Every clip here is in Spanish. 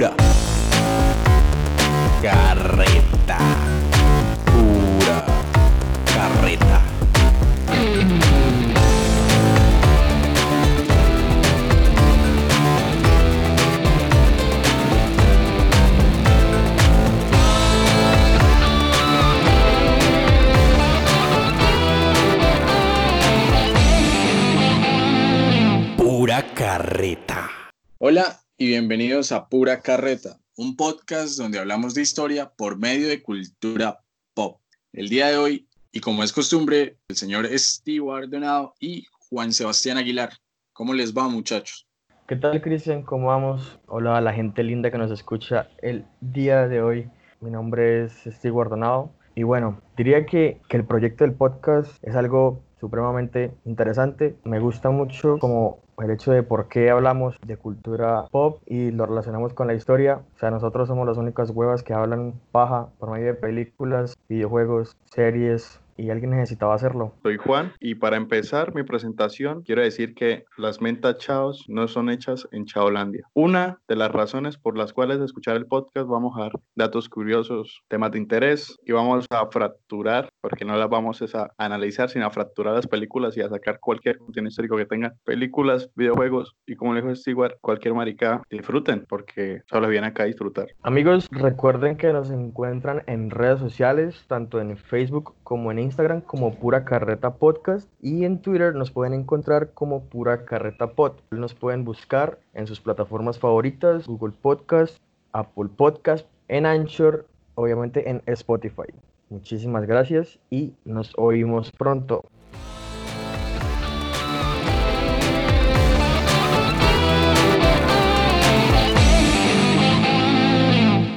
pura. Carreta. Pura. Carreta. Pura carreta. Hola, y bienvenidos a Pura Carreta, un podcast donde hablamos de historia por medio de cultura pop. El día de hoy, y como es costumbre, el señor Steve Donado y Juan Sebastián Aguilar. ¿Cómo les va, muchachos? ¿Qué tal, Cristian? ¿Cómo vamos? Hola a la gente linda que nos escucha el día de hoy. Mi nombre es Steve Guardonado y bueno, diría que, que el proyecto del podcast es algo supremamente interesante. Me gusta mucho como el hecho de por qué hablamos de cultura pop y lo relacionamos con la historia. O sea, nosotros somos las únicas huevas que hablan paja por medio de películas, videojuegos, series, y alguien necesitaba hacerlo. Soy Juan y para empezar mi presentación quiero decir que las mentas chaos no son hechas en Chaolandia. Una de las razones por las cuales de escuchar el podcast vamos a dar datos curiosos, temas de interés y vamos a fracturar, porque no las vamos a analizar, sino a fracturar las películas y a sacar cualquier contenido histórico que tenga películas, videojuegos y como le dijo Stewart, cualquier marica, disfruten porque solo viene acá a disfrutar. Amigos, recuerden que nos encuentran en redes sociales, tanto en Facebook como en Instagram como Pura Carreta Podcast y en Twitter nos pueden encontrar como Pura Carreta Pod. Nos pueden buscar en sus plataformas favoritas, Google Podcast, Apple Podcast, en Anchor, obviamente en Spotify. Muchísimas gracias y nos oímos pronto.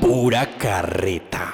Pura carreta.